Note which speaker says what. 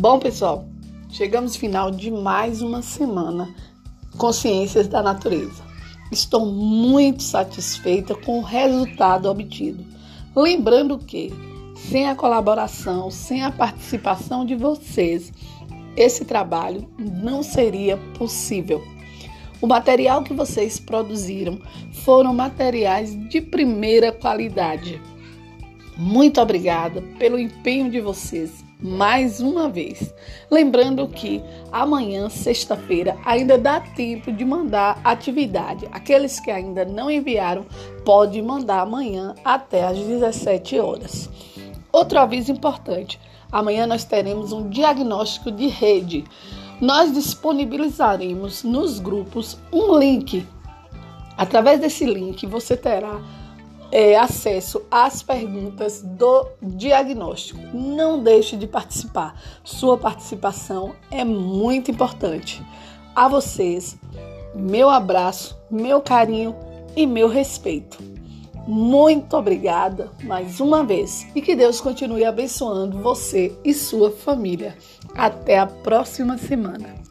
Speaker 1: Bom, pessoal, chegamos ao final de mais uma semana Consciências da Natureza. Estou muito satisfeita com o resultado obtido. Lembrando que, sem a colaboração, sem a participação de vocês, esse trabalho não seria possível. O material que vocês produziram foram materiais de primeira qualidade. Muito obrigada pelo empenho de vocês mais uma vez. Lembrando que amanhã, sexta-feira, ainda dá tempo de mandar atividade. Aqueles que ainda não enviaram, pode mandar amanhã até às 17 horas. Outro aviso importante: amanhã nós teremos um diagnóstico de rede. Nós disponibilizaremos nos grupos um link. Através desse link, você terá é, acesso às perguntas do diagnóstico. Não deixe de participar. Sua participação é muito importante. A vocês, meu abraço, meu carinho e meu respeito. Muito obrigada mais uma vez e que Deus continue abençoando você e sua família. Até a próxima semana.